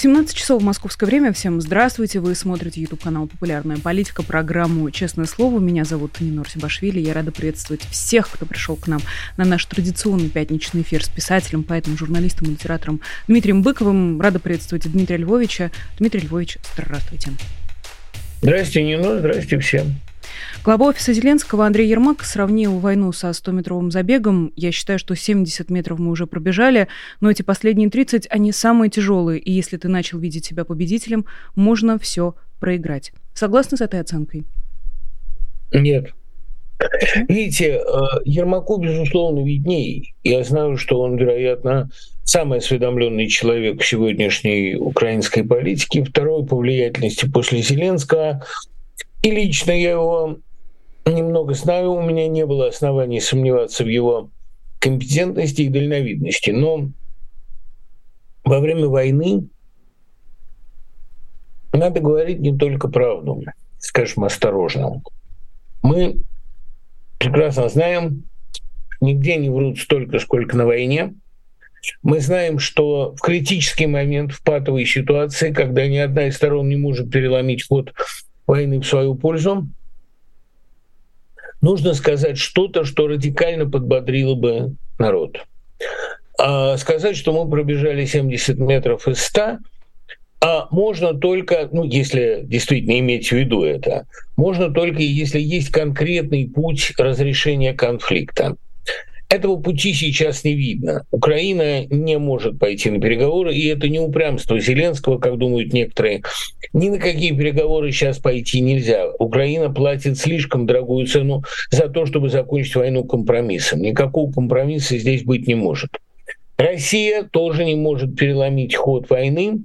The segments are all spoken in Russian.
17 часов в московское время. Всем здравствуйте. Вы смотрите YouTube канал «Популярная политика», программу «Честное слово». Меня зовут Нинор Сибашвили. Я рада приветствовать всех, кто пришел к нам на наш традиционный пятничный эфир с писателем, поэтом, журналистом и литератором Дмитрием Быковым. Рада приветствовать Дмитрия Львовича. Дмитрий Львович, здравствуйте. Здравствуйте, Нинор. Здравствуйте всем. Глава офиса Зеленского Андрей Ермак сравнил войну со 100-метровым забегом. Я считаю, что 70 метров мы уже пробежали, но эти последние 30, они самые тяжелые. И если ты начал видеть себя победителем, можно все проиграть. Согласны с этой оценкой? Нет. Видите, э, Ермаку, безусловно, видней. Я знаю, что он, вероятно, самый осведомленный человек сегодняшней украинской политике, второй по влиятельности после Зеленского. И лично я его немного знаю, у меня не было оснований сомневаться в его компетентности и дальновидности. Но во время войны надо говорить не только правду, скажем, осторожно. Мы прекрасно знаем, нигде не врут столько, сколько на войне. Мы знаем, что в критический момент, в патовой ситуации, когда ни одна из сторон не может переломить ход войны в свою пользу, нужно сказать что-то, что радикально подбодрило бы народ. А сказать, что мы пробежали 70 метров из 100, а можно только, ну, если действительно иметь в виду это, можно только, если есть конкретный путь разрешения конфликта. Этого пути сейчас не видно. Украина не может пойти на переговоры, и это не упрямство Зеленского, как думают некоторые. Ни на какие переговоры сейчас пойти нельзя. Украина платит слишком дорогую цену за то, чтобы закончить войну компромиссом. Никакого компромисса здесь быть не может. Россия тоже не может переломить ход войны,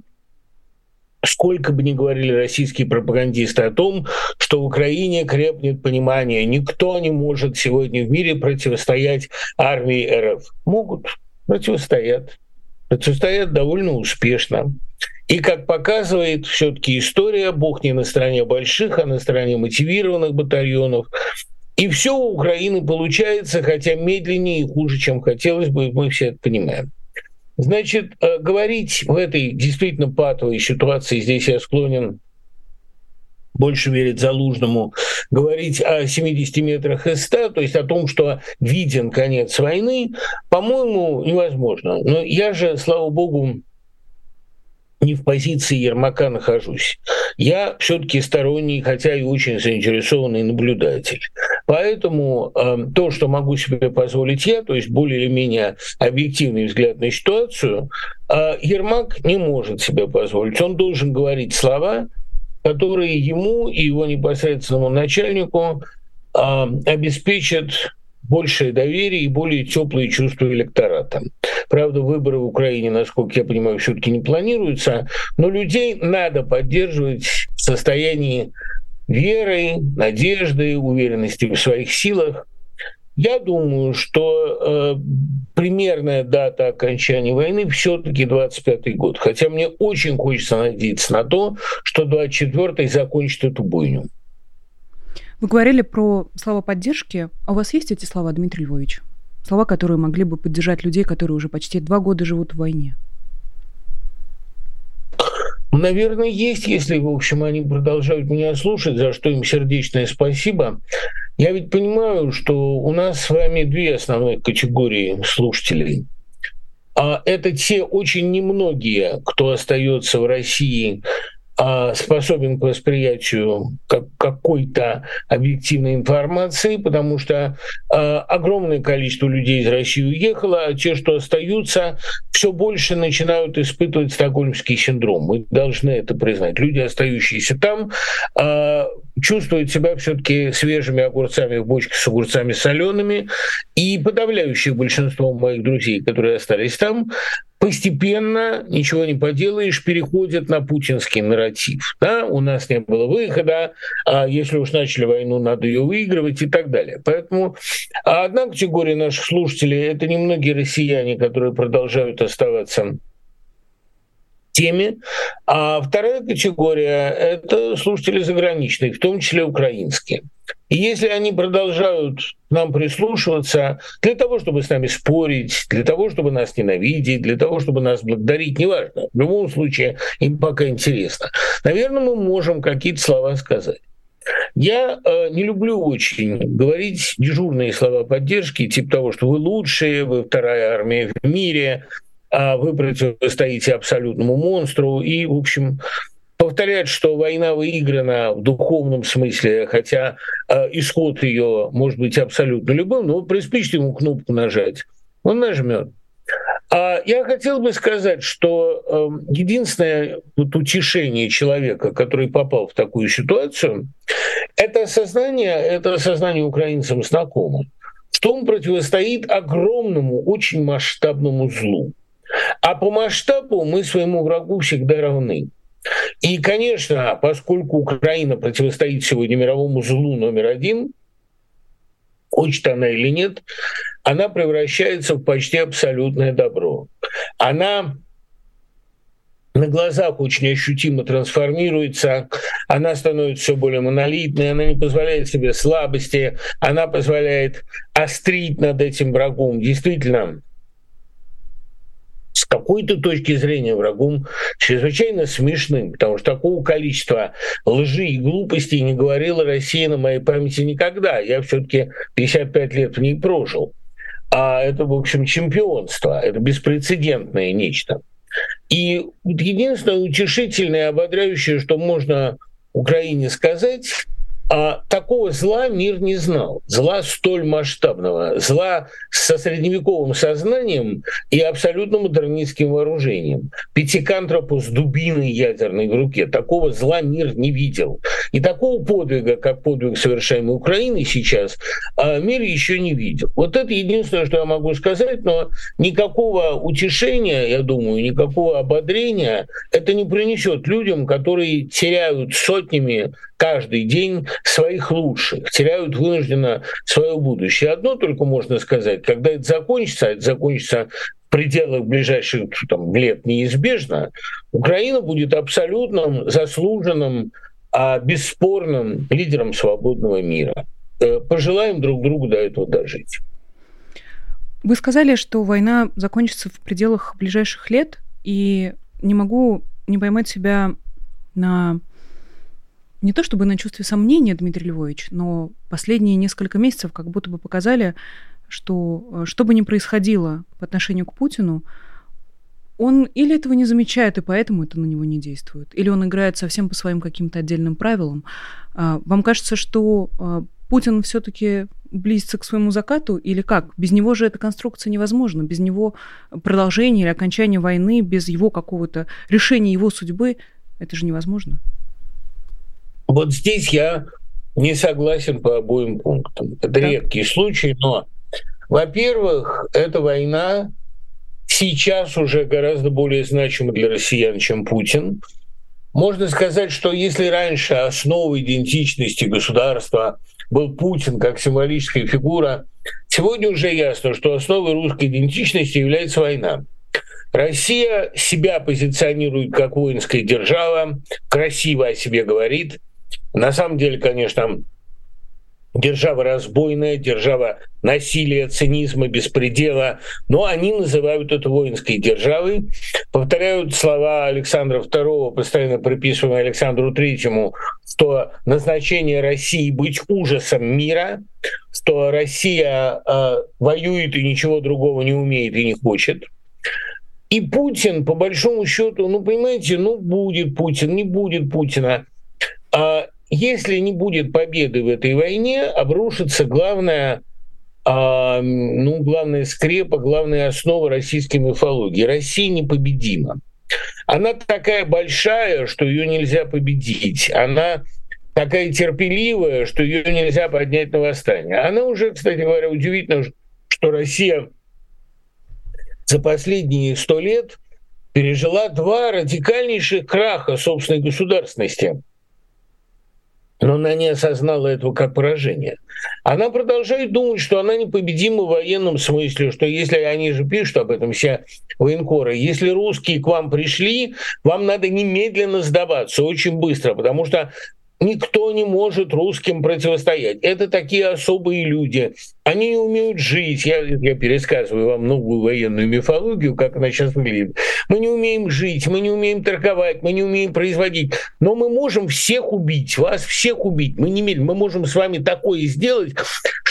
сколько бы ни говорили российские пропагандисты о том, что в Украине крепнет понимание, никто не может сегодня в мире противостоять армии РФ. Могут, противостоят. Противостоят довольно успешно. И, как показывает все-таки история, Бог не на стороне больших, а на стороне мотивированных батальонов. И все у Украины получается, хотя медленнее и хуже, чем хотелось бы, мы все это понимаем. Значит, э, говорить в этой действительно патовой ситуации, здесь я склонен больше верить Залужному, говорить о 70 метрах 100, то есть о том, что виден конец войны, по-моему, невозможно. Но я же, слава богу, не в позиции Ермака нахожусь. Я все-таки сторонний, хотя и очень заинтересованный наблюдатель. Поэтому э, то, что могу себе позволить я, то есть более или менее объективный взгляд на ситуацию, э, Ермак не может себе позволить. Он должен говорить слова, которые ему и его непосредственному начальнику э, обеспечат большее доверие и более теплые чувства электората. Правда, выборы в Украине, насколько я понимаю, все-таки не планируются, но людей надо поддерживать в состоянии веры, надежды, уверенности в своих силах. Я думаю, что э, примерная дата окончания войны все-таки 25 год. Хотя мне очень хочется надеяться на то, что 24-й закончит эту бойню. Вы говорили про слова поддержки. А у вас есть эти слова, Дмитрий Львович? Слова, которые могли бы поддержать людей, которые уже почти два года живут в войне. Наверное, есть, если, в общем, они продолжают меня слушать, за что им сердечное спасибо. Я ведь понимаю, что у нас с вами две основные категории слушателей. А это те очень немногие, кто остается в России способен к восприятию какой-то объективной информации, потому что э, огромное количество людей из России уехало, а те, что остаются, все больше начинают испытывать стокгольмский синдром. Мы должны это признать. Люди, остающиеся там, э, чувствуют себя все-таки свежими огурцами в бочке с огурцами солеными, и подавляющее большинство моих друзей, которые остались там, постепенно, ничего не поделаешь, переходят на путинский нарратив. Да? У нас не было выхода, а если уж начали войну, надо ее выигрывать и так далее. Поэтому одна категория наших слушателей – это немногие россияне, которые продолжают оставаться теме. А вторая категория — это слушатели заграничные, в том числе украинские. И если они продолжают нам прислушиваться для того, чтобы с нами спорить, для того, чтобы нас ненавидеть, для того, чтобы нас благодарить, неважно, в любом случае им пока интересно, наверное, мы можем какие-то слова сказать. Я э, не люблю очень говорить дежурные слова поддержки, типа того, что вы лучшие, вы вторая армия в мире, а вы противостоите абсолютному монстру. И, в общем, повторять, что война выиграна в духовном смысле, хотя э, исход ее может быть абсолютно любым, но приспичьте ему кнопку нажать, он нажмет. А я хотел бы сказать, что э, единственное вот утешение человека, который попал в такую ситуацию, это осознание, это осознание украинцам знакомо, что он противостоит огромному, очень масштабному злу. А по масштабу мы своему врагу всегда равны. И, конечно, поскольку Украина противостоит сегодня мировому злу номер один, хочет она или нет, она превращается в почти абсолютное добро. Она на глазах очень ощутимо трансформируется, она становится все более монолитной, она не позволяет себе слабости, она позволяет острить над этим врагом. Действительно, с какой-то точки зрения врагом чрезвычайно смешным, потому что такого количества лжи и глупостей не говорила Россия на моей памяти никогда. Я все-таки 55 лет в ней прожил. А это, в общем, чемпионство, это беспрецедентное нечто. И единственное утешительное, ободряющее, что можно Украине сказать, а такого зла мир не знал. Зла столь масштабного, зла со средневековым сознанием и абсолютно модернистским вооружением. Пятикантропу с дубиной ядерной в руке. Такого зла мир не видел. И такого подвига, как подвиг, совершаемый Украиной сейчас, а, мир еще не видел. Вот это единственное, что я могу сказать, но никакого утешения, я думаю, никакого ободрения это не принесет людям, которые теряют сотнями каждый день своих лучших, теряют вынужденно свое будущее. Одно только можно сказать, когда это закончится, а это закончится в пределах ближайших там, лет неизбежно, Украина будет абсолютным, заслуженным, а бесспорным лидером свободного мира. Э, пожелаем друг другу до этого дожить. Вы сказали, что война закончится в пределах ближайших лет, и не могу не поймать себя на не то чтобы на чувстве сомнения, Дмитрий Львович, но последние несколько месяцев как будто бы показали, что э, что бы ни происходило по отношению к Путину, он или этого не замечает, и поэтому это на него не действует, или он играет совсем по своим каким-то отдельным правилам. А, вам кажется, что а, Путин все-таки близится к своему закату, или как? Без него же эта конструкция невозможна, без него продолжение или окончание войны, без его какого-то решения его судьбы, это же невозможно. Вот здесь я не согласен по обоим пунктам. Это так. редкий случай, но, во-первых, эта война сейчас уже гораздо более значима для россиян, чем Путин. Можно сказать, что если раньше основой идентичности государства был Путин как символическая фигура, сегодня уже ясно, что основой русской идентичности является война. Россия себя позиционирует как воинская держава, красиво о себе говорит, на самом деле, конечно, держава разбойная, держава насилия, цинизма, беспредела, но они называют это воинской державой, повторяют слова Александра II, постоянно приписываемые Александру III, что назначение России быть ужасом мира, что Россия э, воюет и ничего другого не умеет и не хочет. И Путин, по большому счету, ну, понимаете, ну, будет Путин, не будет Путина. А если не будет победы в этой войне, обрушится главная, а, ну, главная скрепа, главная основа российской мифологии. Россия непобедима. Она такая большая, что ее нельзя победить. Она такая терпеливая, что ее нельзя поднять на восстание. Она уже, кстати говоря, удивительно, что Россия за последние сто лет пережила два радикальнейших краха собственной государственности – но она не осознала этого как поражение. Она продолжает думать, что она непобедима в военном смысле, что если они же пишут об этом все военкоры, если русские к вам пришли, вам надо немедленно сдаваться очень быстро, потому что никто не может русским противостоять. Это такие особые люди. Они не умеют жить. Я, я пересказываю вам новую военную мифологию, как она сейчас выглядит. Мы не умеем жить, мы не умеем торговать, мы не умеем производить. Но мы можем всех убить, вас всех убить. Мы не имеем, мы можем с вами такое сделать,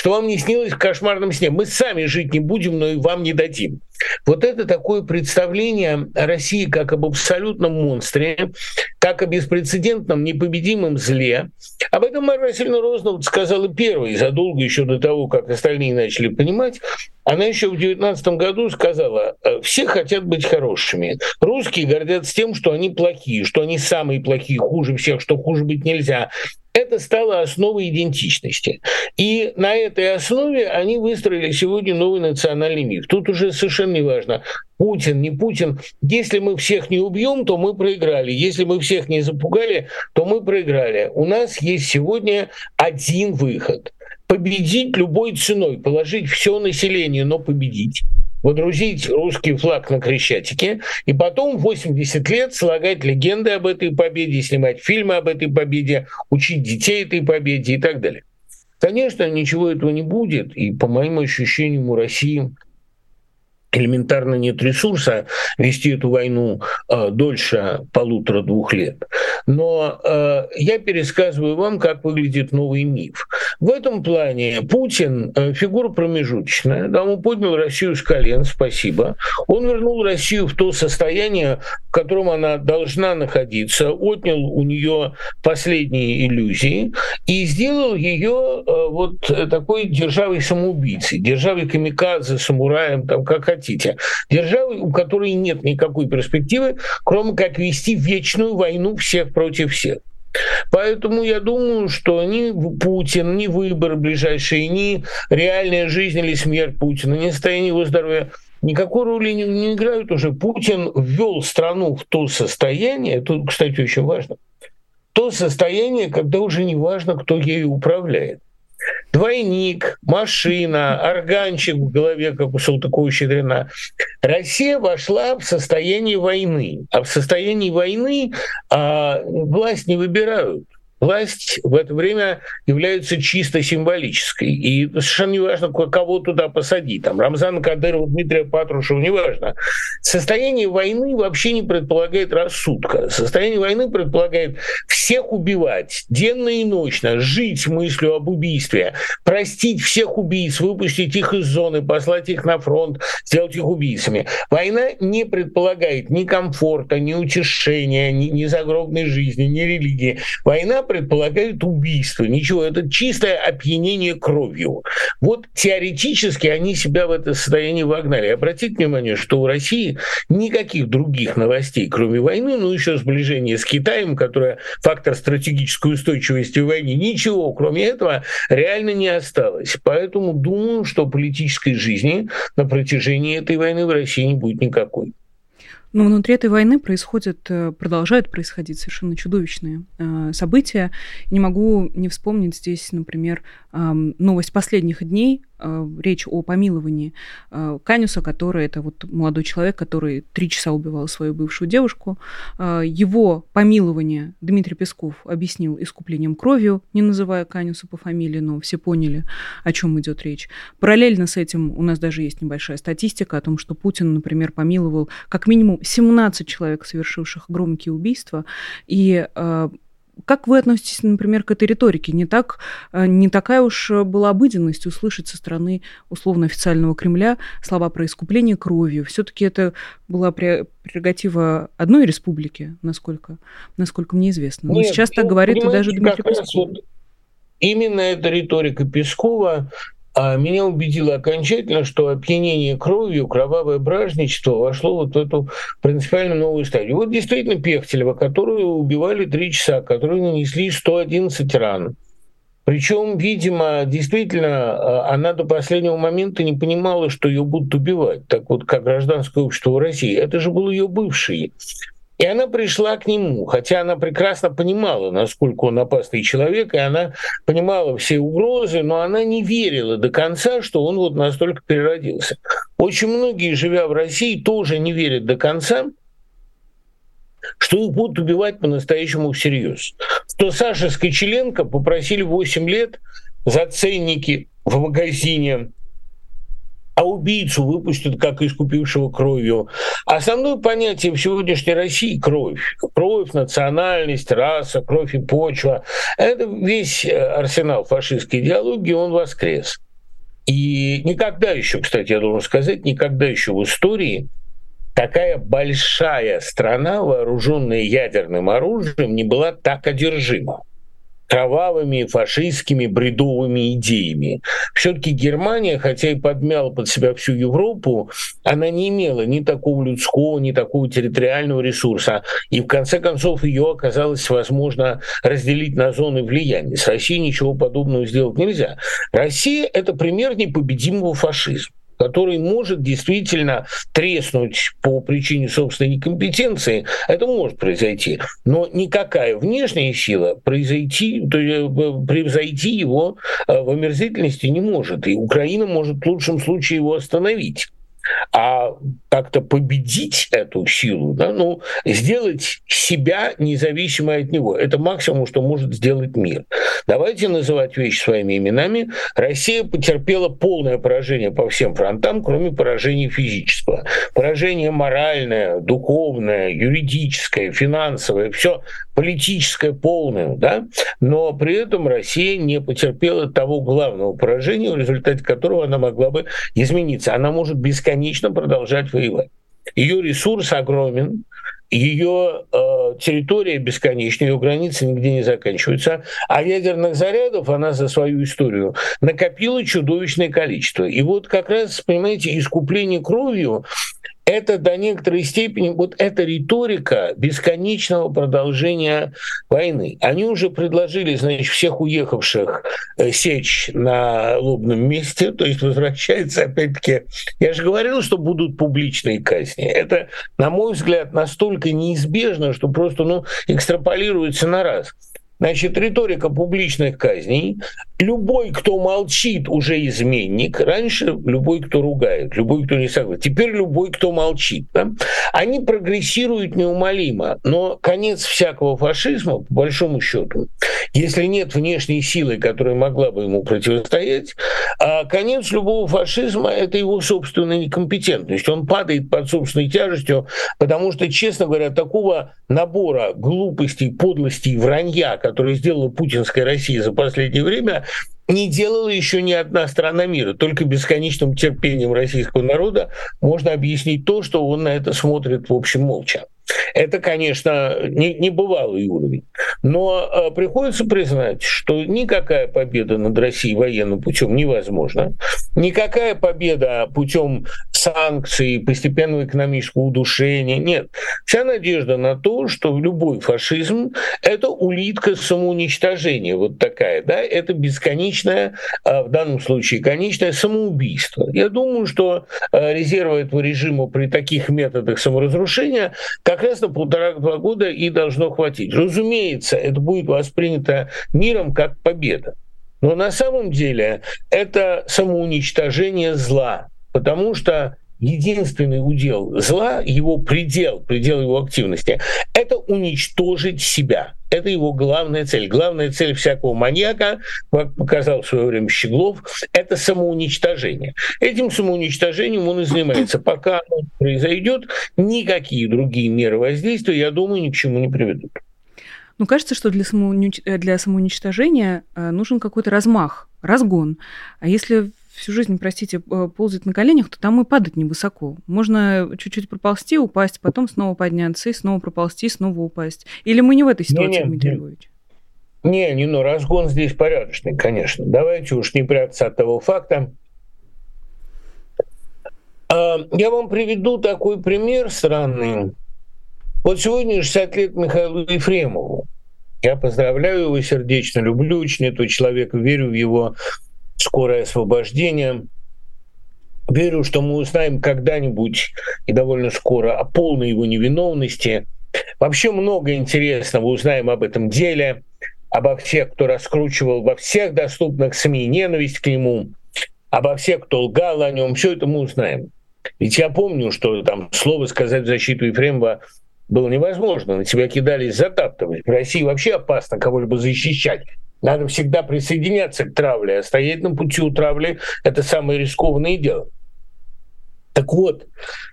что вам не снилось в кошмарном сне. Мы сами жить не будем, но и вам не дадим. Вот это такое представление о России как об абсолютном монстре, как о беспрецедентном непобедимом зле. Об этом Марья Васильевна Рознов сказала первой, задолго еще до того, как остальные начали понимать. Она еще в 19 году сказала, «Э, все хотят быть хорошими. Русские гордятся тем, что они плохие, что они самые плохие, хуже всех, что хуже быть нельзя это стало основой идентичности. И на этой основе они выстроили сегодня новый национальный миф. Тут уже совершенно не важно, Путин, не Путин. Если мы всех не убьем, то мы проиграли. Если мы всех не запугали, то мы проиграли. У нас есть сегодня один выход. Победить любой ценой, положить все население, но победить водрузить русский флаг на Крещатике, и потом 80 лет слагать легенды об этой победе, снимать фильмы об этой победе, учить детей этой победе и так далее. Конечно, ничего этого не будет, и по моим ощущениям у России элементарно нет ресурса вести эту войну э, дольше полутора-двух лет. Но э, я пересказываю вам, как выглядит новый миф. В этом плане Путин э, фигура промежуточная. Да, он поднял Россию с колен, спасибо. Он вернул Россию в то состояние, в котором она должна находиться, отнял у нее последние иллюзии и сделал ее э, вот такой державой самоубийцей, державой камикадзе, самураем, там, как хотите хотите. Державы, у которой нет никакой перспективы, кроме как вести вечную войну всех против всех. Поэтому я думаю, что ни Путин, ни выборы ближайшие, ни реальная жизнь или смерть Путина, ни состояние его здоровья никакой роли не, не играют уже. Путин ввел страну в то состояние, это, кстати, очень важно, то состояние, когда уже не важно, кто ею управляет двойник, машина, органчик в голове, как у Салтыкова-Щедрина. Россия вошла в состояние войны. А в состоянии войны а, власть не выбирают власть в это время является чисто символической. И совершенно не важно, кого туда посадить. Там Рамзана Кадырова, Дмитрия Патрушева, неважно. Состояние войны вообще не предполагает рассудка. Состояние войны предполагает всех убивать, денно и ночно, жить мыслью об убийстве, простить всех убийц, выпустить их из зоны, послать их на фронт, сделать их убийцами. Война не предполагает ни комфорта, ни утешения, ни, ни загробной жизни, ни религии. Война предполагает убийство. Ничего, это чистое опьянение кровью. Вот теоретически они себя в это состояние вогнали. Обратите внимание, что у России никаких других новостей, кроме войны, ну еще сближение с Китаем, которое фактор стратегической устойчивости в войне, ничего, кроме этого, реально не осталось. Поэтому думаю, что политической жизни на протяжении этой войны в России не будет никакой. Но внутри этой войны происходят, э, продолжают происходить совершенно чудовищные э, события. Не могу не вспомнить здесь, например, новость последних дней речь о помиловании э, Канюса, который это вот молодой человек, который три часа убивал свою бывшую девушку. Э, его помилование Дмитрий Песков объяснил искуплением кровью, не называя Канюса по фамилии, но все поняли, о чем идет речь. Параллельно с этим у нас даже есть небольшая статистика о том, что Путин, например, помиловал как минимум 17 человек, совершивших громкие убийства, и как вы относитесь, например, к этой риторике? Не, так, э, не такая уж была обыденность услышать со стороны условно официального Кремля слова про искупление кровью. Все-таки это была прерогатива одной республики, насколько, насколько мне известно. Но Нет, сейчас так говорит даже Дмитрий Песков. Вот именно эта риторика Пескова а меня убедило окончательно, что опьянение кровью, кровавое бражничество вошло вот в эту принципиально новую стадию. Вот действительно Пехтелева, которую убивали три часа, которую нанесли 111 ран. Причем, видимо, действительно, а, она до последнего момента не понимала, что ее будут убивать, так вот как гражданское общество в России. Это же был ее бывший. И она пришла к нему, хотя она прекрасно понимала, насколько он опасный человек, и она понимала все угрозы, но она не верила до конца, что он вот настолько переродился. Очень многие, живя в России, тоже не верят до конца, что их будут убивать по-настоящему всерьез. Что Саша Скочеленко попросили 8 лет за ценники в магазине а убийцу выпустят как искупившего кровью. Основное понятие в сегодняшней России – кровь. Кровь, национальность, раса, кровь и почва. Это весь э, арсенал фашистской идеологии, он воскрес. И никогда еще, кстати, я должен сказать, никогда еще в истории такая большая страна, вооруженная ядерным оружием, не была так одержима кровавыми фашистскими бредовыми идеями. Все-таки Германия, хотя и подмяла под себя всю Европу, она не имела ни такого людского, ни такого территориального ресурса. И в конце концов ее оказалось возможно разделить на зоны влияния. С Россией ничего подобного сделать нельзя. Россия – это пример непобедимого фашизма который может действительно треснуть по причине собственной некомпетенции, это может произойти. Но никакая внешняя сила произойти, то есть, э, превзойти его э, в омерзительности не может. И Украина может в лучшем случае его остановить а как-то победить эту силу, да, ну, сделать себя независимой от него. Это максимум, что может сделать мир. Давайте называть вещи своими именами. Россия потерпела полное поражение по всем фронтам, кроме поражения физического. Поражение моральное, духовное, юридическое, финансовое, все политическое полное, да, но при этом Россия не потерпела того главного поражения, в результате которого она могла бы измениться. Она может бесконечно продолжать воевать. Ее ресурс огромен, ее э, территория бесконечна, ее границы нигде не заканчиваются, а ядерных зарядов она за свою историю накопила чудовищное количество. И вот как раз, понимаете, искупление кровью это до некоторой степени, вот эта риторика бесконечного продолжения войны. Они уже предложили, значит, всех уехавших э, сечь на лобном месте, то есть возвращается опять-таки... Я же говорил, что будут публичные казни. Это, на мой взгляд, настолько неизбежно, что просто ну, экстраполируется на раз. Значит, риторика публичных казней. Любой, кто молчит, уже изменник. Раньше любой, кто ругает, любой, кто не согласен. Теперь любой, кто молчит. Да? Они прогрессируют неумолимо. Но конец всякого фашизма, по большому счету, если нет внешней силы, которая могла бы ему противостоять, а конец любого фашизма – это его собственная некомпетентность. Он падает под собственной тяжестью, потому что, честно говоря, такого набора глупостей, подлостей, вранья, который сделала путинская Россия за последнее время, не делала еще ни одна страна мира. Только бесконечным терпением российского народа можно объяснить то, что он на это смотрит, в общем, молча. Это, конечно, не, не бывалый уровень. Но э, приходится признать, что никакая победа над Россией военным путем невозможна. Никакая победа путем санкций, постепенного экономического удушения. Нет. Вся надежда на то, что любой фашизм – это улитка самоуничтожения. Вот такая. Да? Это бесконечное, э, в данном случае, конечное самоубийство. Я думаю, что э, резервы этого режима при таких методах саморазрушения как раз на полтора-два года и должно хватить. Разумеется, это будет воспринято миром как победа. Но на самом деле это самоуничтожение зла, потому что единственный удел зла, его предел, предел его активности, это уничтожить себя. Это его главная цель. Главная цель всякого маньяка, как показал в свое время Щеглов, это самоуничтожение. Этим самоуничтожением он и занимается. Пока оно произойдет, никакие другие меры воздействия, я думаю, ни к чему не приведут. Ну, кажется, что для, самоунич... для самоуничтожения э, нужен какой-то размах, разгон. А если всю жизнь, простите, э, ползать на коленях, то там и падать невысоко. Можно чуть-чуть проползти, упасть, потом снова подняться, и снова проползти, снова упасть. Или мы не в этой ситуации, не, Дмитрий Львович? Не, не, ну разгон здесь порядочный, конечно. Давайте уж не прятаться от того факта. А, я вам приведу такой пример странный. Вот сегодня 60 лет Михаилу Ефремову. Я поздравляю его сердечно, люблю очень этого человека, верю в его скорое освобождение. Верю, что мы узнаем когда-нибудь и довольно скоро о полной его невиновности. Вообще много интересного узнаем об этом деле, обо всех, кто раскручивал во всех доступных СМИ ненависть к нему, обо всех, кто лгал о нем. Все это мы узнаем. Ведь я помню, что там слово сказать в защиту Ефремова было невозможно. На тебя кидались затаптывать. В России вообще опасно кого-либо защищать. Надо всегда присоединяться к травле, а стоять на пути у травли – это самое рискованное дело. Так вот,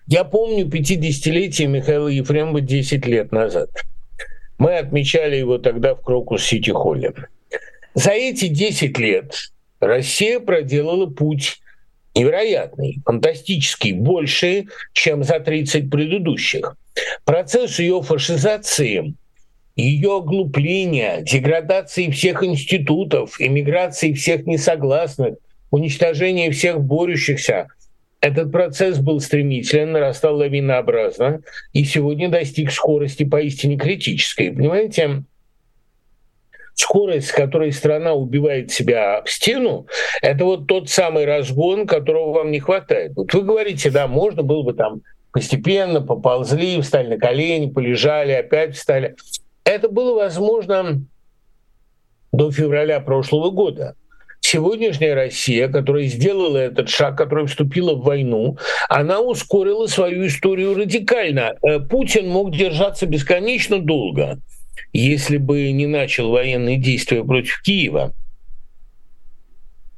я помню 50-летие Михаила Ефремова 10 лет назад. Мы отмечали его тогда в Крокус-Сити-Холле. За эти 10 лет Россия проделала путь невероятный, фантастический, больше, чем за 30 предыдущих. Процесс ее фашизации, ее оглупления, деградации всех институтов, эмиграции всех несогласных, уничтожения всех борющихся, этот процесс был стремителен, нарастал лавинообразно и сегодня достиг скорости поистине критической. Понимаете, скорость, с которой страна убивает себя в стену, это вот тот самый разгон, которого вам не хватает. Вот вы говорите, да, можно было бы там постепенно поползли, встали на колени, полежали, опять встали. Это было возможно до февраля прошлого года. Сегодняшняя Россия, которая сделала этот шаг, которая вступила в войну, она ускорила свою историю радикально. Э, Путин мог держаться бесконечно долго если бы не начал военные действия против Киева.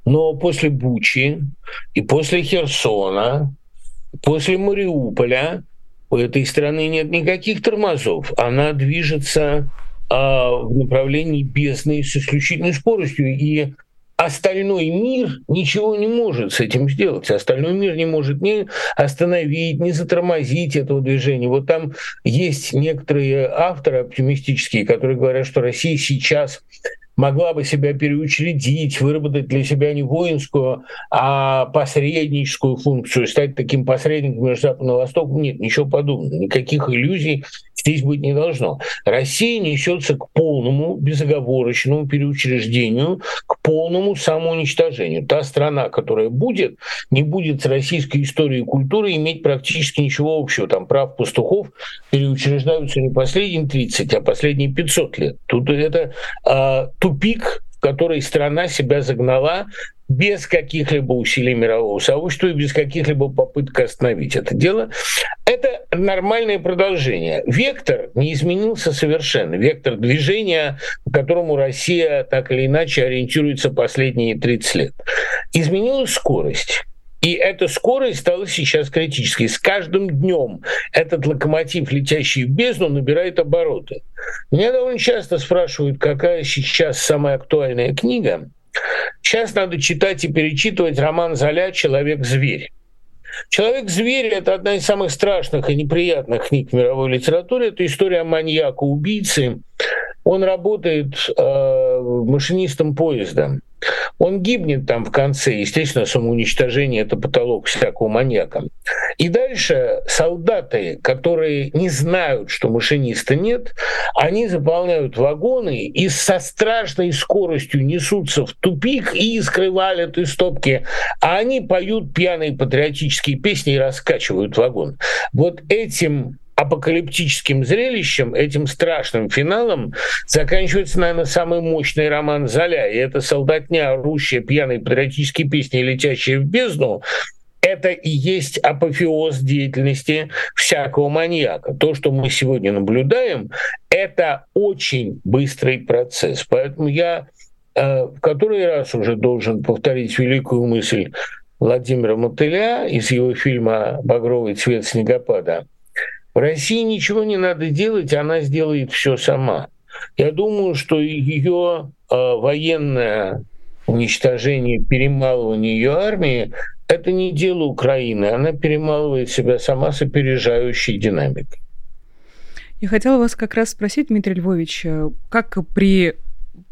Но после Бучи и после Херсона, после Мариуполя у этой страны нет никаких тормозов. Она движется а, в направлении бездны с исключительной скоростью. И остальной мир ничего не может с этим сделать. Остальной мир не может ни остановить, ни затормозить этого движения. Вот там есть некоторые авторы оптимистические, которые говорят, что Россия сейчас могла бы себя переучредить, выработать для себя не воинскую, а посредническую функцию, стать таким посредником между Западом и Востоком. Нет, ничего подобного. Никаких иллюзий здесь быть не должно. Россия несется к полному безоговорочному переучреждению, к полному самоуничтожению. Та страна, которая будет, не будет с российской историей и культурой иметь практически ничего общего. Там прав пастухов переучреждаются не последние 30, а последние 500 лет. Тут это э, тупик, в который страна себя загнала без каких-либо усилий мирового сообщества и без каких-либо попыток остановить это дело. Это нормальное продолжение. Вектор не изменился совершенно. Вектор движения, по которому Россия так или иначе ориентируется последние 30 лет. Изменилась скорость. И эта скорость стала сейчас критической. С каждым днем этот локомотив, летящий в бездну, набирает обороты. Меня довольно часто спрашивают, какая сейчас самая актуальная книга. Сейчас надо читать и перечитывать роман Золя «Человек-зверь». «Человек-зверь» — это одна из самых страшных и неприятных книг мировой литературе. Это история маньяка-убийцы. Он работает э, машинистом поезда. Он гибнет там в конце, естественно, самоуничтожение – это потолок всякого маньяка. И дальше солдаты, которые не знают, что машиниста нет, они заполняют вагоны и со страшной скоростью несутся в тупик и скрывают из стопки, а они поют пьяные патриотические песни и раскачивают вагон. Вот этим апокалиптическим зрелищем, этим страшным финалом заканчивается, наверное, самый мощный роман Золя. И это солдатня, орущая пьяной патриотические песни, летящие в бездну, это и есть апофеоз деятельности всякого маньяка. То, что мы сегодня наблюдаем, это очень быстрый процесс. Поэтому я э, в который раз уже должен повторить великую мысль Владимира Мотыля из его фильма «Багровый цвет снегопада». России ничего не надо делать, она сделает все сама. Я думаю, что ее э, военное уничтожение, перемалывание ее армии – это не дело Украины. Она перемалывает себя сама с опережающей динамикой. Я хотела вас как раз спросить, Дмитрий Львович, э, как при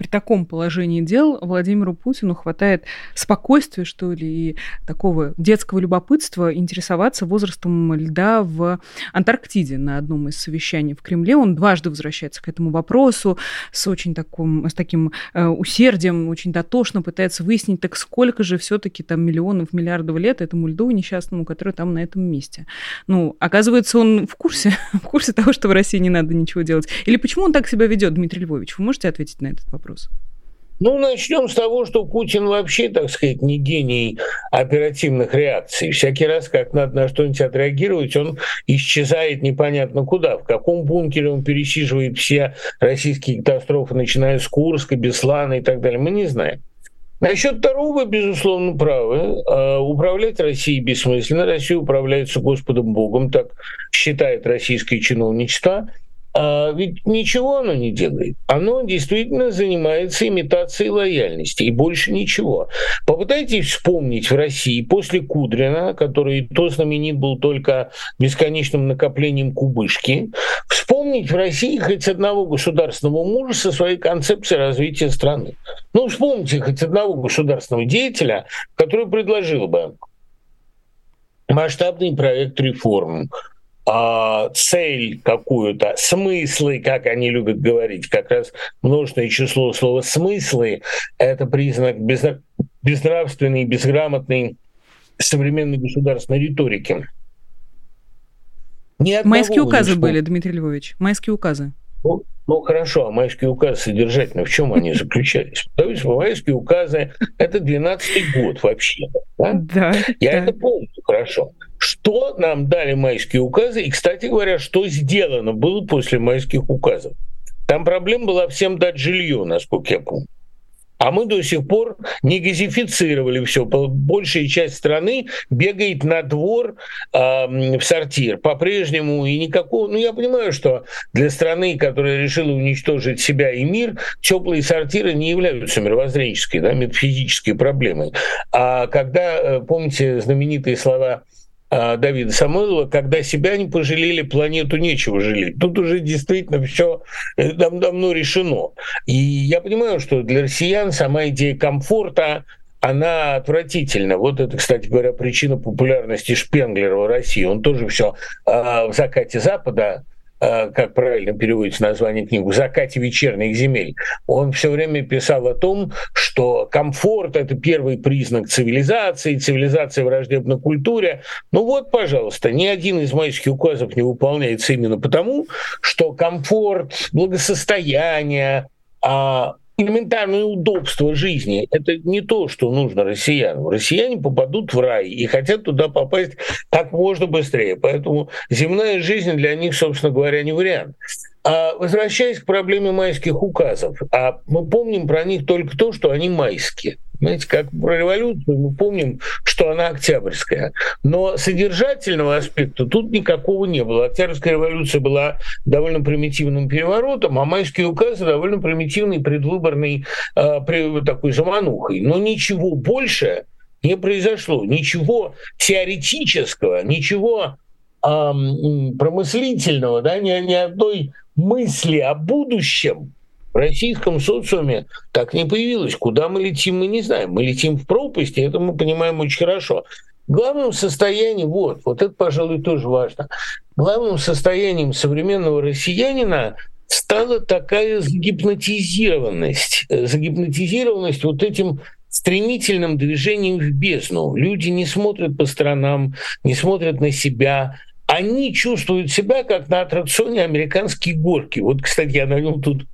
при таком положении дел Владимиру Путину хватает спокойствия, что ли, и такого детского любопытства интересоваться возрастом льда в Антарктиде на одном из совещаний в Кремле. Он дважды возвращается к этому вопросу с очень таким, с таким э, усердием, очень дотошно пытается выяснить, так сколько же все-таки там миллионов, миллиардов лет этому льду несчастному, который там на этом месте. Ну, оказывается, он в курсе, в курсе того, что в России не надо ничего делать. Или почему он так себя ведет, Дмитрий Львович? Вы можете ответить на этот вопрос? Ну, начнем с того, что Путин вообще, так сказать, не гений оперативных реакций. Всякий раз, как надо на что-нибудь отреагировать, он исчезает непонятно куда. В каком бункере он пересиживает все российские катастрофы, начиная с Курска, Беслана и так далее, мы не знаем. Насчет второго, безусловно, правы. А, управлять Россией бессмысленно. Россия управляется Господом Богом, так считает российское чиновничество. А ведь ничего оно не делает. Оно действительно занимается имитацией лояльности и больше ничего. Попытайтесь вспомнить в России после Кудрина, который то знаменит был только бесконечным накоплением кубышки, вспомнить в России хоть одного государственного мужа со своей концепцией развития страны. Ну, вспомните хоть одного государственного деятеля, который предложил бы масштабный проект реформ, а, цель какую-то, смыслы, как они любят говорить, как раз множественное число слова «смыслы» — это признак безнравственной, безграмотной современной государственной риторики. Майские указы были, Дмитрий Львович, майские указы. Ну, ну хорошо, а майские указы содержательно, в чем они заключались? То есть майские указы – это 12-й год вообще. Да? да Я да. это помню хорошо. Что нам дали майские указы? И, кстати говоря, что сделано было после майских указов? Там проблема была всем дать жилье, насколько я помню. А мы до сих пор не газифицировали все. Большая часть страны бегает на двор э, в сортир по-прежнему и никакого... Ну, я понимаю, что для страны, которая решила уничтожить себя и мир, теплые сортиры не являются мировоззренческой, да, метафизической проблемой. А когда, э, помните знаменитые слова Давида Самойлова, когда себя не пожалели, планету нечего жалеть. Тут уже действительно все э, дав давно решено. И я понимаю, что для россиян сама идея комфорта, она отвратительна. Вот это, кстати говоря, причина популярности Шпенглера в России. Он тоже все э, в закате Запада как правильно переводится название книги, «В закате вечерних земель», он все время писал о том, что комфорт – это первый признак цивилизации, цивилизация враждебна культуре. Ну вот, пожалуйста, ни один из майских указов не выполняется именно потому, что комфорт, благосостояние, а элементарное удобство жизни – это не то, что нужно россиянам. Россияне попадут в рай и хотят туда попасть как можно быстрее. Поэтому земная жизнь для них, собственно говоря, не вариант. А возвращаясь к проблеме майских указов, а мы помним про них только то, что они майские. Знаете, как про революцию мы помним, что она октябрьская. Но содержательного аспекта тут никакого не было. Октябрьская революция была довольно примитивным переворотом, а майские указы довольно примитивной предвыборной э, такой заманухой. Но ничего больше не произошло. Ничего теоретического, ничего промыслительного, да, ни, ни одной мысли о будущем в российском социуме так не появилось. Куда мы летим, мы не знаем. Мы летим в пропасть, и это мы понимаем очень хорошо. Главным состоянием, вот, вот это, пожалуй, тоже важно, главным состоянием современного россиянина стала такая загипнотизированность, загипнотизированность вот этим стремительным движением в бездну. Люди не смотрят по сторонам, не смотрят на себя, они чувствуют себя как на аттракционе американские горки. Вот, кстати, я на нем тут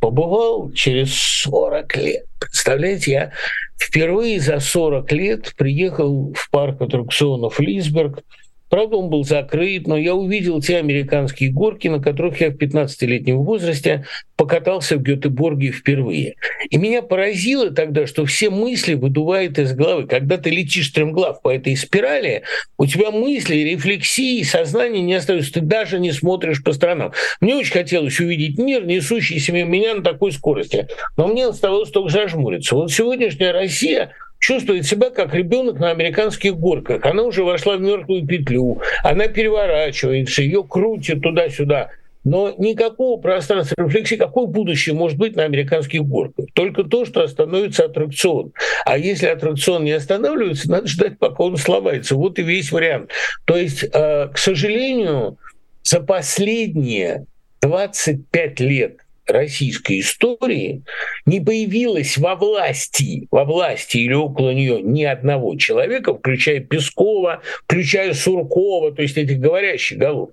побывал через 40 лет. Представляете, я впервые за 40 лет приехал в парк аттракционов Лисберг – Правда, он был закрыт, но я увидел те американские горки, на которых я в 15-летнем возрасте покатался в Гетеборге впервые. И меня поразило тогда, что все мысли выдувают из головы. Когда ты летишь стремглав по этой спирали, у тебя мысли, рефлексии, сознание не остаются. Ты даже не смотришь по сторонам. Мне очень хотелось увидеть мир, несущийся меня на такой скорости. Но мне оставалось только зажмуриться. Вот сегодняшняя Россия чувствует себя как ребенок на американских горках. Она уже вошла в мертвую петлю, она переворачивается, ее крутит туда-сюда. но никакого пространства рефлексии, какое будущее может быть на американских горках? Только то, что остановится аттракцион. А если аттракцион не останавливается, надо ждать, пока он сломается. Вот и весь вариант. То есть, э, к сожалению, за последние 25 лет российской истории не появилось во власти, во власти или около нее ни одного человека, включая Пескова, включая Суркова, то есть этих говорящих голов,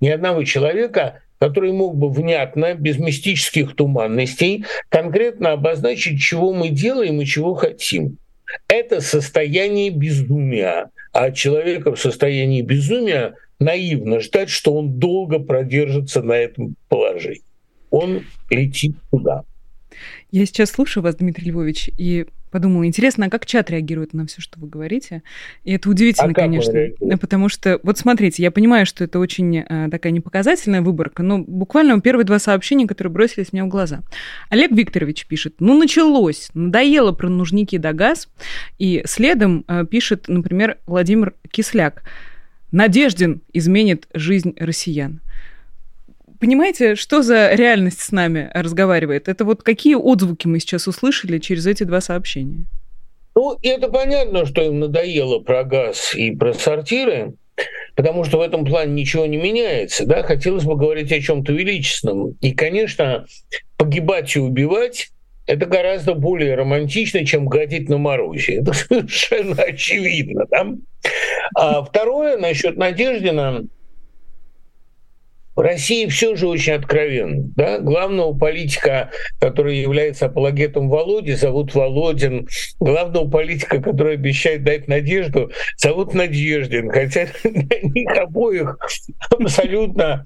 ни одного человека, который мог бы внятно, без мистических туманностей, конкретно обозначить, чего мы делаем и чего хотим. Это состояние безумия. А человека в состоянии безумия наивно ждать, что он долго продержится на этом положении он летит туда. Я сейчас слушаю вас, Дмитрий Львович, и подумала, интересно, а как чат реагирует на все, что вы говорите? И это удивительно, а конечно, потому что, вот смотрите, я понимаю, что это очень а, такая непоказательная выборка, но буквально первые два сообщения, которые бросились мне в глаза. Олег Викторович пишет, ну началось, надоело про нужники да газ, и следом а, пишет, например, Владимир Кисляк, Надежден изменит жизнь россиян понимаете, что за реальность с нами разговаривает? Это вот какие отзвуки мы сейчас услышали через эти два сообщения? Ну, это понятно, что им надоело про газ и про сортиры, потому что в этом плане ничего не меняется. Да? Хотелось бы говорить о чем-то величественном. И, конечно, погибать и убивать это гораздо более романтично, чем гадить на морозе. Это совершенно очевидно. Да? А второе насчет Надеждина – в России все же очень откровенно. Да? Главного политика, который является апологетом Володи, зовут Володин. Главного политика, который обещает дать надежду, зовут Надеждин. Хотя для них обоих абсолютно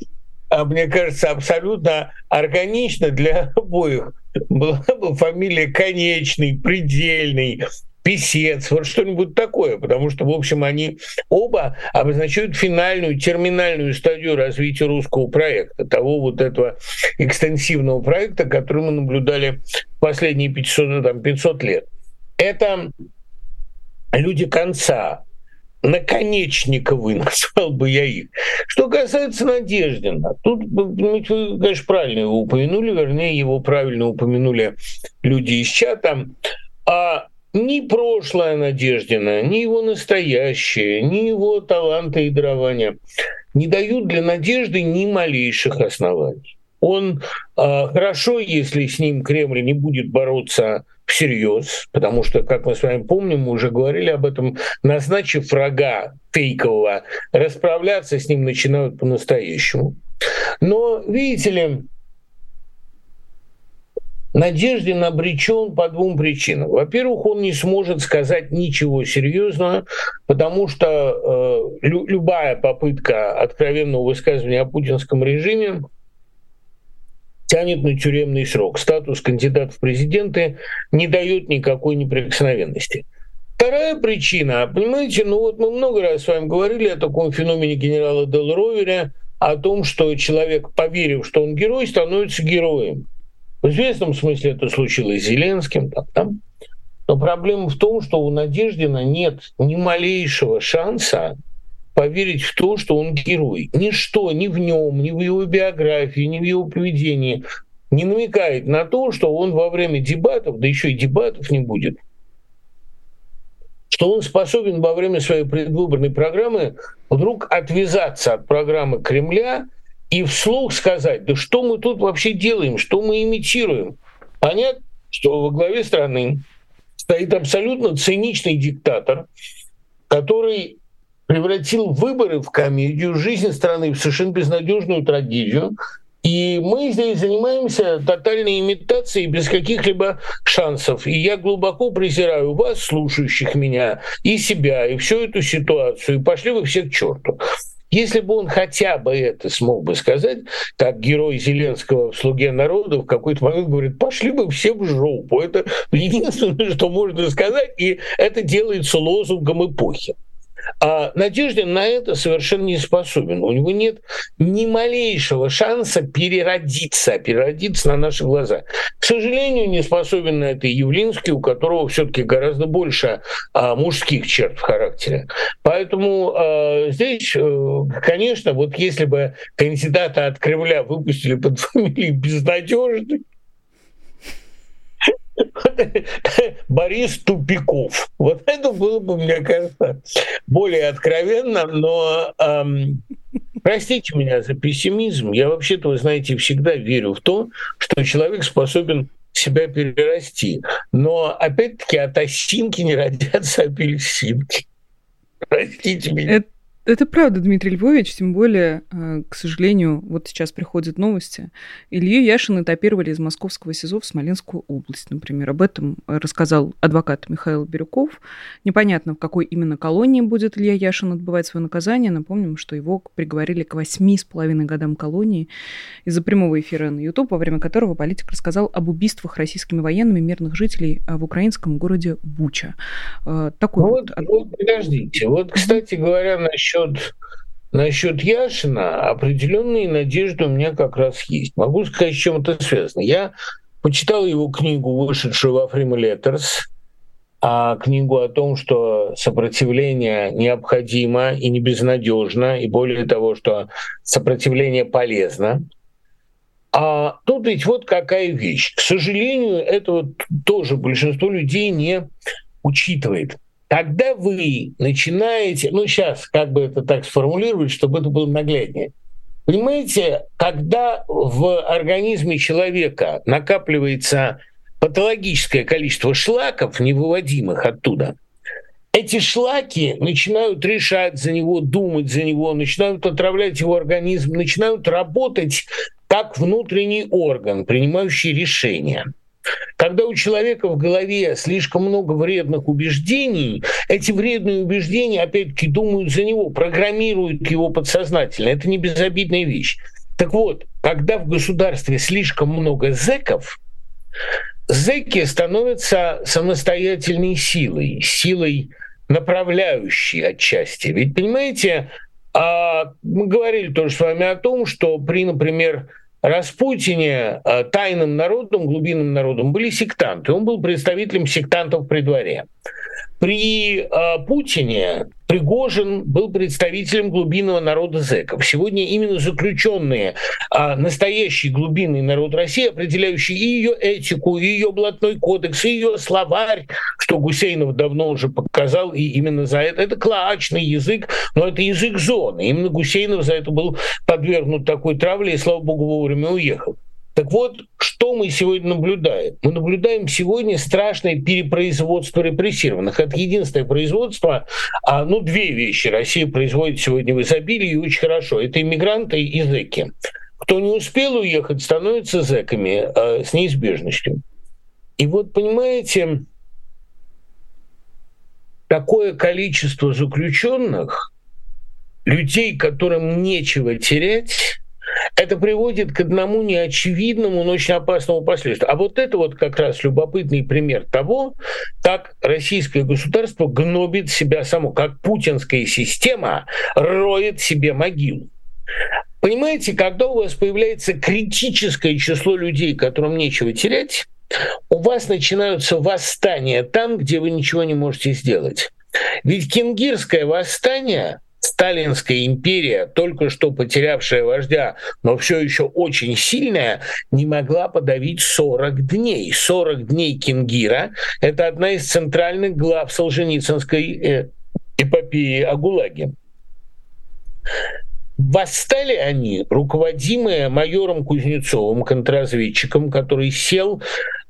а, мне кажется, абсолютно органично для обоих была бы фамилия конечный, предельный, писец, вот что-нибудь такое, потому что, в общем, они оба обозначают финальную, терминальную стадию развития русского проекта, того вот этого экстенсивного проекта, который мы наблюдали последние 500, там, 500 лет. Это люди конца, наконечниковый назвал бы я их. Что касается Надеждина, тут, вы, конечно, правильно его упомянули, вернее, его правильно упомянули люди из чата. А ни прошлое Надеждина, ни его настоящее, ни его таланты и дарования не дают для Надежды ни малейших оснований. Он э, хорошо, если с ним Кремль не будет бороться всерьез, потому что, как мы с вами помним, мы уже говорили об этом, назначив врага фейкового, расправляться с ним начинают по-настоящему. Но, видите ли, Надеждин обречен по двум причинам. Во-первых, он не сможет сказать ничего серьезного, потому что э, лю- любая попытка откровенного высказывания о путинском режиме тянет на тюремный срок. Статус кандидата в президенты не дает никакой неприкосновенности. Вторая причина, понимаете, ну вот мы много раз с вами говорили о таком феномене генерала Дел Роверя, о том, что человек, поверив, что он герой, становится героем. В известном смысле это случилось с Зеленским. Там, там. Но проблема в том, что у Надеждина нет ни малейшего шанса поверить в то, что он герой. Ничто ни в нем, ни в его биографии, ни в его поведении не намекает на то, что он во время дебатов, да еще и дебатов не будет, что он способен во время своей предвыборной программы вдруг отвязаться от программы Кремля – и вслух сказать, да что мы тут вообще делаем, что мы имитируем. Понятно, что во главе страны стоит абсолютно циничный диктатор, который превратил выборы в комедию, жизнь страны в совершенно безнадежную трагедию. И мы здесь занимаемся тотальной имитацией без каких-либо шансов. И я глубоко презираю вас, слушающих меня, и себя, и всю эту ситуацию. И пошли вы все к черту. Если бы он хотя бы это смог бы сказать, как герой Зеленского в «Слуге народа» в какой-то момент говорит, пошли бы все в жопу. Это единственное, что можно сказать, и это делается лозунгом эпохи. А Надеждин на это совершенно не способен. У него нет ни малейшего шанса переродиться, переродиться на наши глаза. К сожалению, не способен на это Явлинский, у которого все-таки гораздо больше а, мужских черт в характере. Поэтому а, здесь, а, конечно, вот если бы кандидата от Кремля выпустили под фамилией безнадежный, Борис Тупиков. Вот это было бы, мне кажется, более откровенно, но эм, простите меня за пессимизм. Я вообще-то, вы знаете, всегда верю в то, что человек способен себя перерасти. Но опять-таки от осинки не родятся апельсинки. Простите меня. Это это правда, Дмитрий Львович, тем более, э, к сожалению, вот сейчас приходят новости. Илью Яшин этапировали из московского СИЗО в Смоленскую область, например. Об этом рассказал адвокат Михаил Бирюков. Непонятно, в какой именно колонии будет Илья Яшин отбывать свое наказание. Напомним, что его приговорили к восьми с половиной годам колонии из-за прямого эфира на YouTube, во время которого политик рассказал об убийствах российскими военными мирных жителей э, в украинском городе Буча. Э, такой вот, вот... вот подождите. Вот, кстати говоря, насчет насчет, насчет Яшина определенные надежды у меня как раз есть. Могу сказать, с чем это связано. Я почитал его книгу, вышедшую во Freema Letters, а книгу о том, что сопротивление необходимо и не безнадежно, и более того, что сопротивление полезно. А тут ведь вот какая вещь. К сожалению, это тоже большинство людей не учитывает. Когда вы начинаете, ну сейчас как бы это так сформулировать, чтобы это было нагляднее. Понимаете, когда в организме человека накапливается патологическое количество шлаков, невыводимых оттуда, эти шлаки начинают решать за него, думать за него, начинают отравлять его организм, начинают работать как внутренний орган, принимающий решения. Когда у человека в голове слишком много вредных убеждений, эти вредные убеждения, опять-таки, думают за него, программируют его подсознательно. Это не безобидная вещь. Так вот, когда в государстве слишком много зеков, зеки становятся самостоятельной силой, силой направляющей отчасти. Ведь, понимаете, а, мы говорили тоже с вами о том, что при, например, Распутине э, тайным народом, глубинным народом были сектанты. Он был представителем сектантов при дворе. При э, Путине Пригожин был представителем глубинного народа зэков. Сегодня именно заключенные, э, настоящий глубинный народ России, определяющий и ее этику, и ее блатной кодекс, и ее словарь, что Гусейнов давно уже показал, и именно за это. Это клаачный язык, но это язык зоны. Именно Гусейнов за это был подвергнут такой травле, и, слава богу, вовремя уехал. Так вот, что мы сегодня наблюдаем? Мы наблюдаем сегодня страшное перепроизводство репрессированных. Это единственное производство, а, ну, две вещи Россия производит сегодня в изобилии и очень хорошо. Это иммигранты и зэки. Кто не успел уехать, становится зэками а, с неизбежностью. И вот, понимаете, такое количество заключенных, людей, которым нечего терять, это приводит к одному неочевидному, но очень опасному последствию. А вот это вот как раз любопытный пример того, как российское государство гнобит себя само, как путинская система роет себе могилу. Понимаете, когда у вас появляется критическое число людей, которым нечего терять, у вас начинаются восстания там, где вы ничего не можете сделать. Ведь Кингирское восстание Сталинская империя, только что потерявшая вождя, но все еще очень сильная, не могла подавить 40 дней. 40 дней Кингира – это одна из центральных глав Солженицынской э, эпопеи о ГУЛАГе. Восстали они, руководимые майором Кузнецовым, контрразведчиком, который сел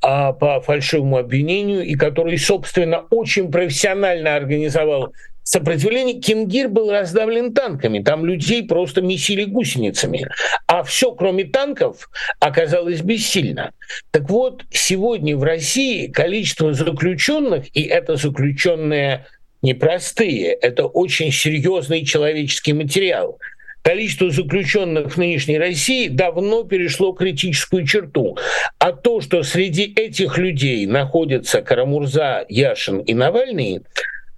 а, по фальшивому обвинению и который, собственно, очень профессионально организовал сопротивление Кингир был раздавлен танками. Там людей просто месили гусеницами. А все, кроме танков, оказалось бессильно. Так вот, сегодня в России количество заключенных, и это заключенные непростые, это очень серьезный человеческий материал. Количество заключенных в нынешней России давно перешло критическую черту. А то, что среди этих людей находятся Карамурза, Яшин и Навальный,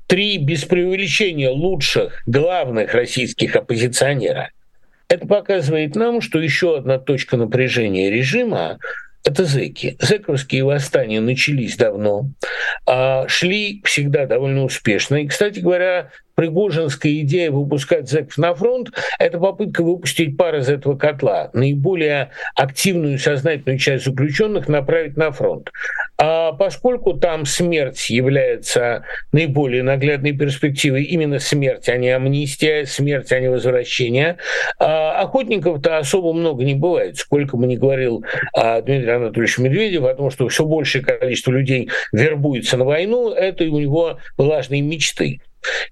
три без преувеличения лучших главных российских оппозиционера, это показывает нам, что еще одна точка напряжения режима это зэки. Зэковские восстания начались давно, а шли всегда довольно успешно. И, кстати говоря, Пригожинская идея выпускать зэков на фронт – это попытка выпустить пар из этого котла, наиболее активную сознательную часть заключенных направить на фронт. А поскольку там смерть является наиболее наглядной перспективой, именно смерть, а не амнистия, смерть, а не возвращение, а охотников-то особо много не бывает. Сколько бы ни говорил а, Дмитрий Анатольевич Медведев о том, что все большее количество людей вербуется на войну, это у него влажные мечты.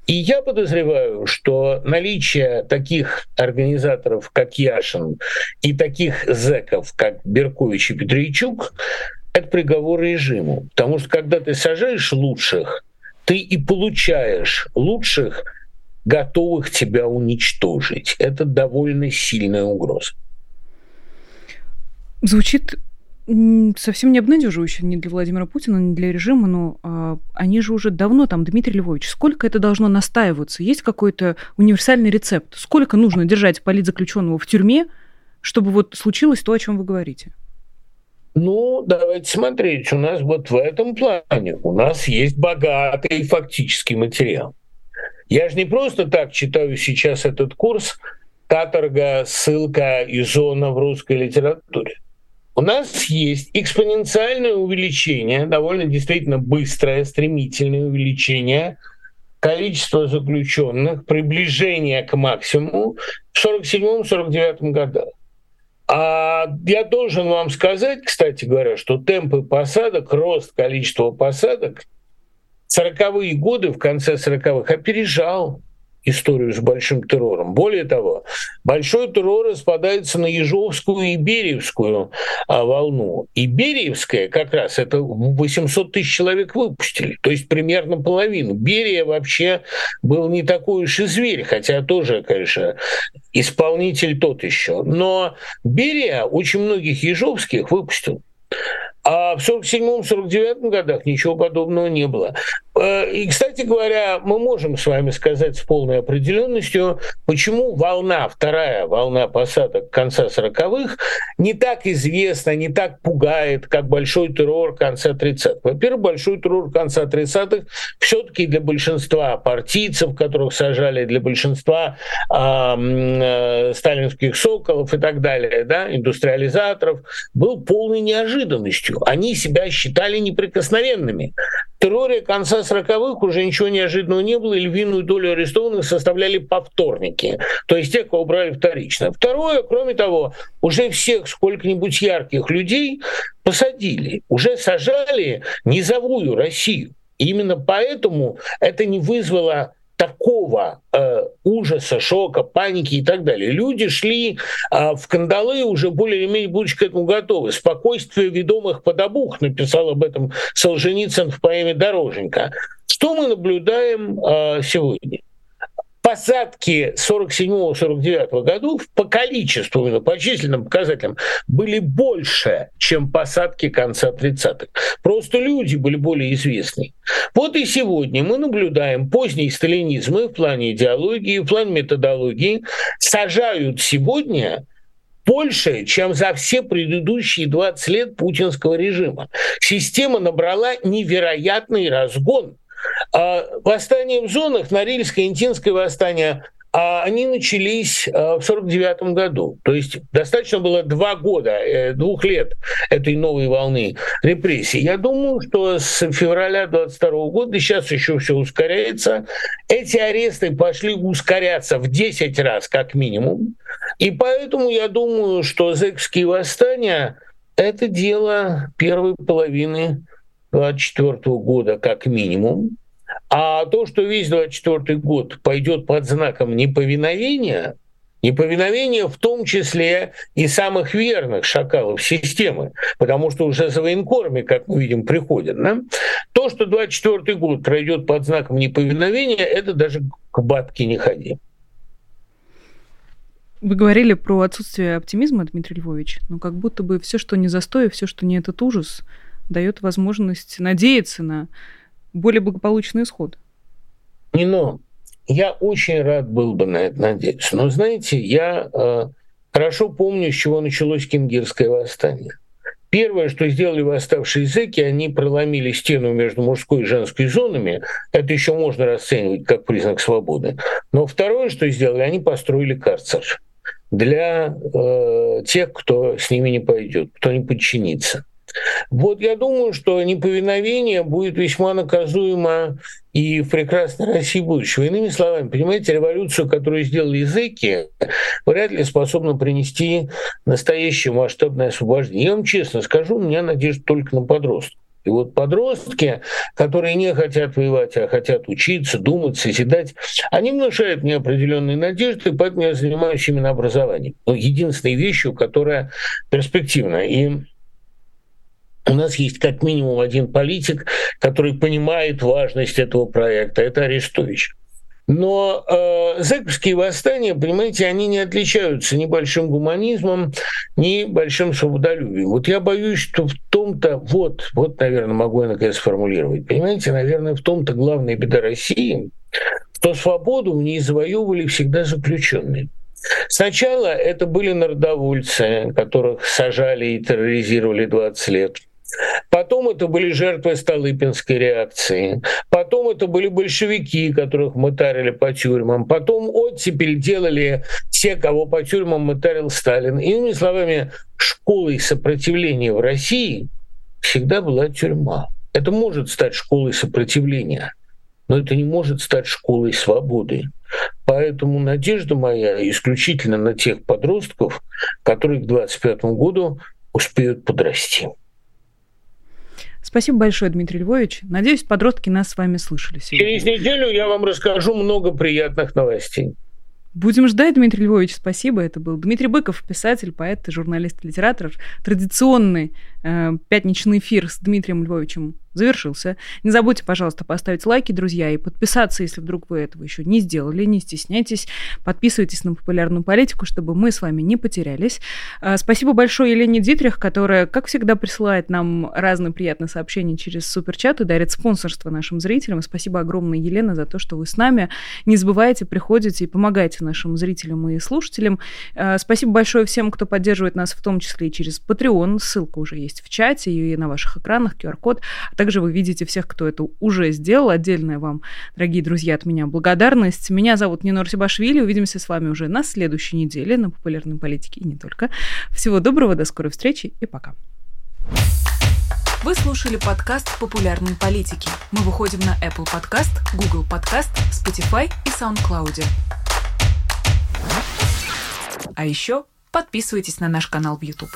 И я подозреваю, что наличие таких организаторов, как Яшин, и таких зэков, как Беркович и Петричук, это приговор режиму. Потому что когда ты сажаешь лучших, ты и получаешь лучших, готовых тебя уничтожить. Это довольно сильная угроза. Звучит совсем не обнадеживающе ни для Владимира Путина, ни для режима, но а, они же уже давно там, Дмитрий Львович, сколько это должно настаиваться? Есть какой-то универсальный рецепт? Сколько нужно держать политзаключенного в тюрьме, чтобы вот случилось то, о чем вы говорите? Ну, давайте смотреть. У нас вот в этом плане у нас есть богатый фактический материал. Я же не просто так читаю сейчас этот курс «Каторга, ссылка и зона в русской литературе» у нас есть экспоненциальное увеличение, довольно действительно быстрое, стремительное увеличение количества заключенных, приближение к максимуму в 1947-1949 годах. А я должен вам сказать, кстати говоря, что темпы посадок, рост количества посадок 40-е годы, в конце 40-х опережал историю с большим террором. Более того, большой террор распадается на Ежовскую и Бериевскую а, волну. И Бериевская как раз это 800 тысяч человек выпустили, то есть примерно половину. Берия вообще был не такой уж и зверь, хотя тоже, конечно, исполнитель тот еще. Но Берия очень многих ежовских выпустил. А в 47-49 годах ничего подобного не было. Э, и, кстати говоря, мы можем с вами сказать с полной определенностью, почему волна, вторая волна посадок конца 40-х не так известна, не так пугает, как большой террор конца 30-х. Во-первых, большой террор конца 30-х все-таки для большинства партийцев, которых сажали, для большинства э, сталинских соколов и так далее, да, индустриализаторов, был полной неожиданностью. Они себя считали неприкосновенными. Терроре конца 40-х уже ничего неожиданного не было, и львиную долю арестованных составляли повторники, то есть те, кого брали вторично. Второе, кроме того, уже всех сколько-нибудь ярких людей посадили, уже сажали низовую Россию. И именно поэтому это не вызвало такого э, ужаса, шока, паники и так далее. Люди шли э, в кандалы уже более или менее будучи к этому готовы. «Спокойствие ведомых под обух» написал об этом Солженицын в поэме «Дороженька». Что мы наблюдаем э, сегодня? Посадки 47-49 годов по количеству, именно по численным показателям, были больше, чем посадки конца 30-х. Просто люди были более известны. Вот и сегодня мы наблюдаем поздний сталинизм и в плане идеологии, и в плане методологии. Сажают сегодня больше, чем за все предыдущие 20 лет путинского режима. Система набрала невероятный разгон – восстание в зонах, Норильское, Интинское восстание, а они начались а, в 49 году. То есть достаточно было два года, э, двух лет этой новой волны репрессий. Я думаю, что с февраля 22 года, сейчас еще все ускоряется, эти аресты пошли ускоряться в 10 раз как минимум. И поэтому я думаю, что зэкские восстания – это дело первой половины 2024 года как минимум. А то, что весь 2024 год пойдет под знаком неповиновения, неповиновения в том числе и самых верных шакалов системы, потому что уже за военкорами, как мы видим, приходят. Да? То, что 2024 год пройдет под знаком неповиновения, это даже к бабке не ходи. Вы говорили про отсутствие оптимизма, Дмитрий Львович, но как будто бы все, что не застой, все, что не этот ужас, дает возможность надеяться на более благополучный исход. Не но. Я очень рад был бы на это надеяться. Но, знаете, я э, хорошо помню, с чего началось Кингирское восстание. Первое, что сделали восставшие языки, они проломили стену между мужской и женской зонами. Это еще можно расценивать как признак свободы. Но второе, что сделали, они построили карцер для э, тех, кто с ними не пойдет, кто не подчинится. Вот я думаю, что неповиновение будет весьма наказуемо и в прекрасной России будущего. Иными словами, понимаете, революцию, которую сделали языки, вряд ли способна принести настоящее масштабное освобождение. Я вам честно скажу, у меня надежда только на подростков. И вот подростки, которые не хотят воевать, а хотят учиться, думать, созидать, они внушают мне определенные надежды, поэтому я занимаюсь именно образованием. Но единственной вещью, которая перспективна. И у нас есть как минимум один политик, который понимает важность этого проекта. Это Арестович. Но э, зэковские восстания, понимаете, они не отличаются ни большим гуманизмом, ни большим свободолюбием. Вот я боюсь, что в том-то, вот, вот, наверное, могу я наконец сформулировать, понимаете, наверное, в том-то главная беда России, что свободу в ней завоевывали всегда заключенные. Сначала это были народовольцы, которых сажали и терроризировали 20 лет – Потом это были жертвы Столыпинской реакции. Потом это были большевики, которых мытарили по тюрьмам. Потом оттепель делали те, кого по тюрьмам мытарил Сталин. Иными словами, школой сопротивления в России всегда была тюрьма. Это может стать школой сопротивления, но это не может стать школой свободы. Поэтому надежда моя исключительно на тех подростков, которые к 25 году успеют подрасти. Спасибо большое, Дмитрий Львович. Надеюсь, подростки нас с вами слышали сегодня. Через неделю я вам расскажу много приятных новостей. Будем ждать, Дмитрий Львович, спасибо. Это был Дмитрий Быков, писатель, поэт, журналист, литератор. Традиционный э, пятничный эфир с Дмитрием Львовичем завершился. Не забудьте, пожалуйста, поставить лайки, друзья, и подписаться, если вдруг вы этого еще не сделали. Не стесняйтесь. Подписывайтесь на популярную политику, чтобы мы с вами не потерялись. А, спасибо большое Елене Дитрих, которая, как всегда, присылает нам разные приятные сообщения через суперчат и дарит спонсорство нашим зрителям. Спасибо огромное, Елена, за то, что вы с нами. Не забывайте, приходите и помогайте нашим зрителям и слушателям. А, спасибо большое всем, кто поддерживает нас, в том числе и через Patreon. Ссылка уже есть в чате и на ваших экранах, QR-код. Также вы видите всех, кто это уже сделал. Отдельная вам, дорогие друзья, от меня благодарность. Меня зовут Нинор Сибашвили. Увидимся с вами уже на следующей неделе на популярной политике и не только. Всего доброго, до скорой встречи и пока. Вы слушали подкаст «Популярной политики». Мы выходим на Apple Podcast, Google Podcast, Spotify и SoundCloud. А еще подписывайтесь на наш канал в YouTube.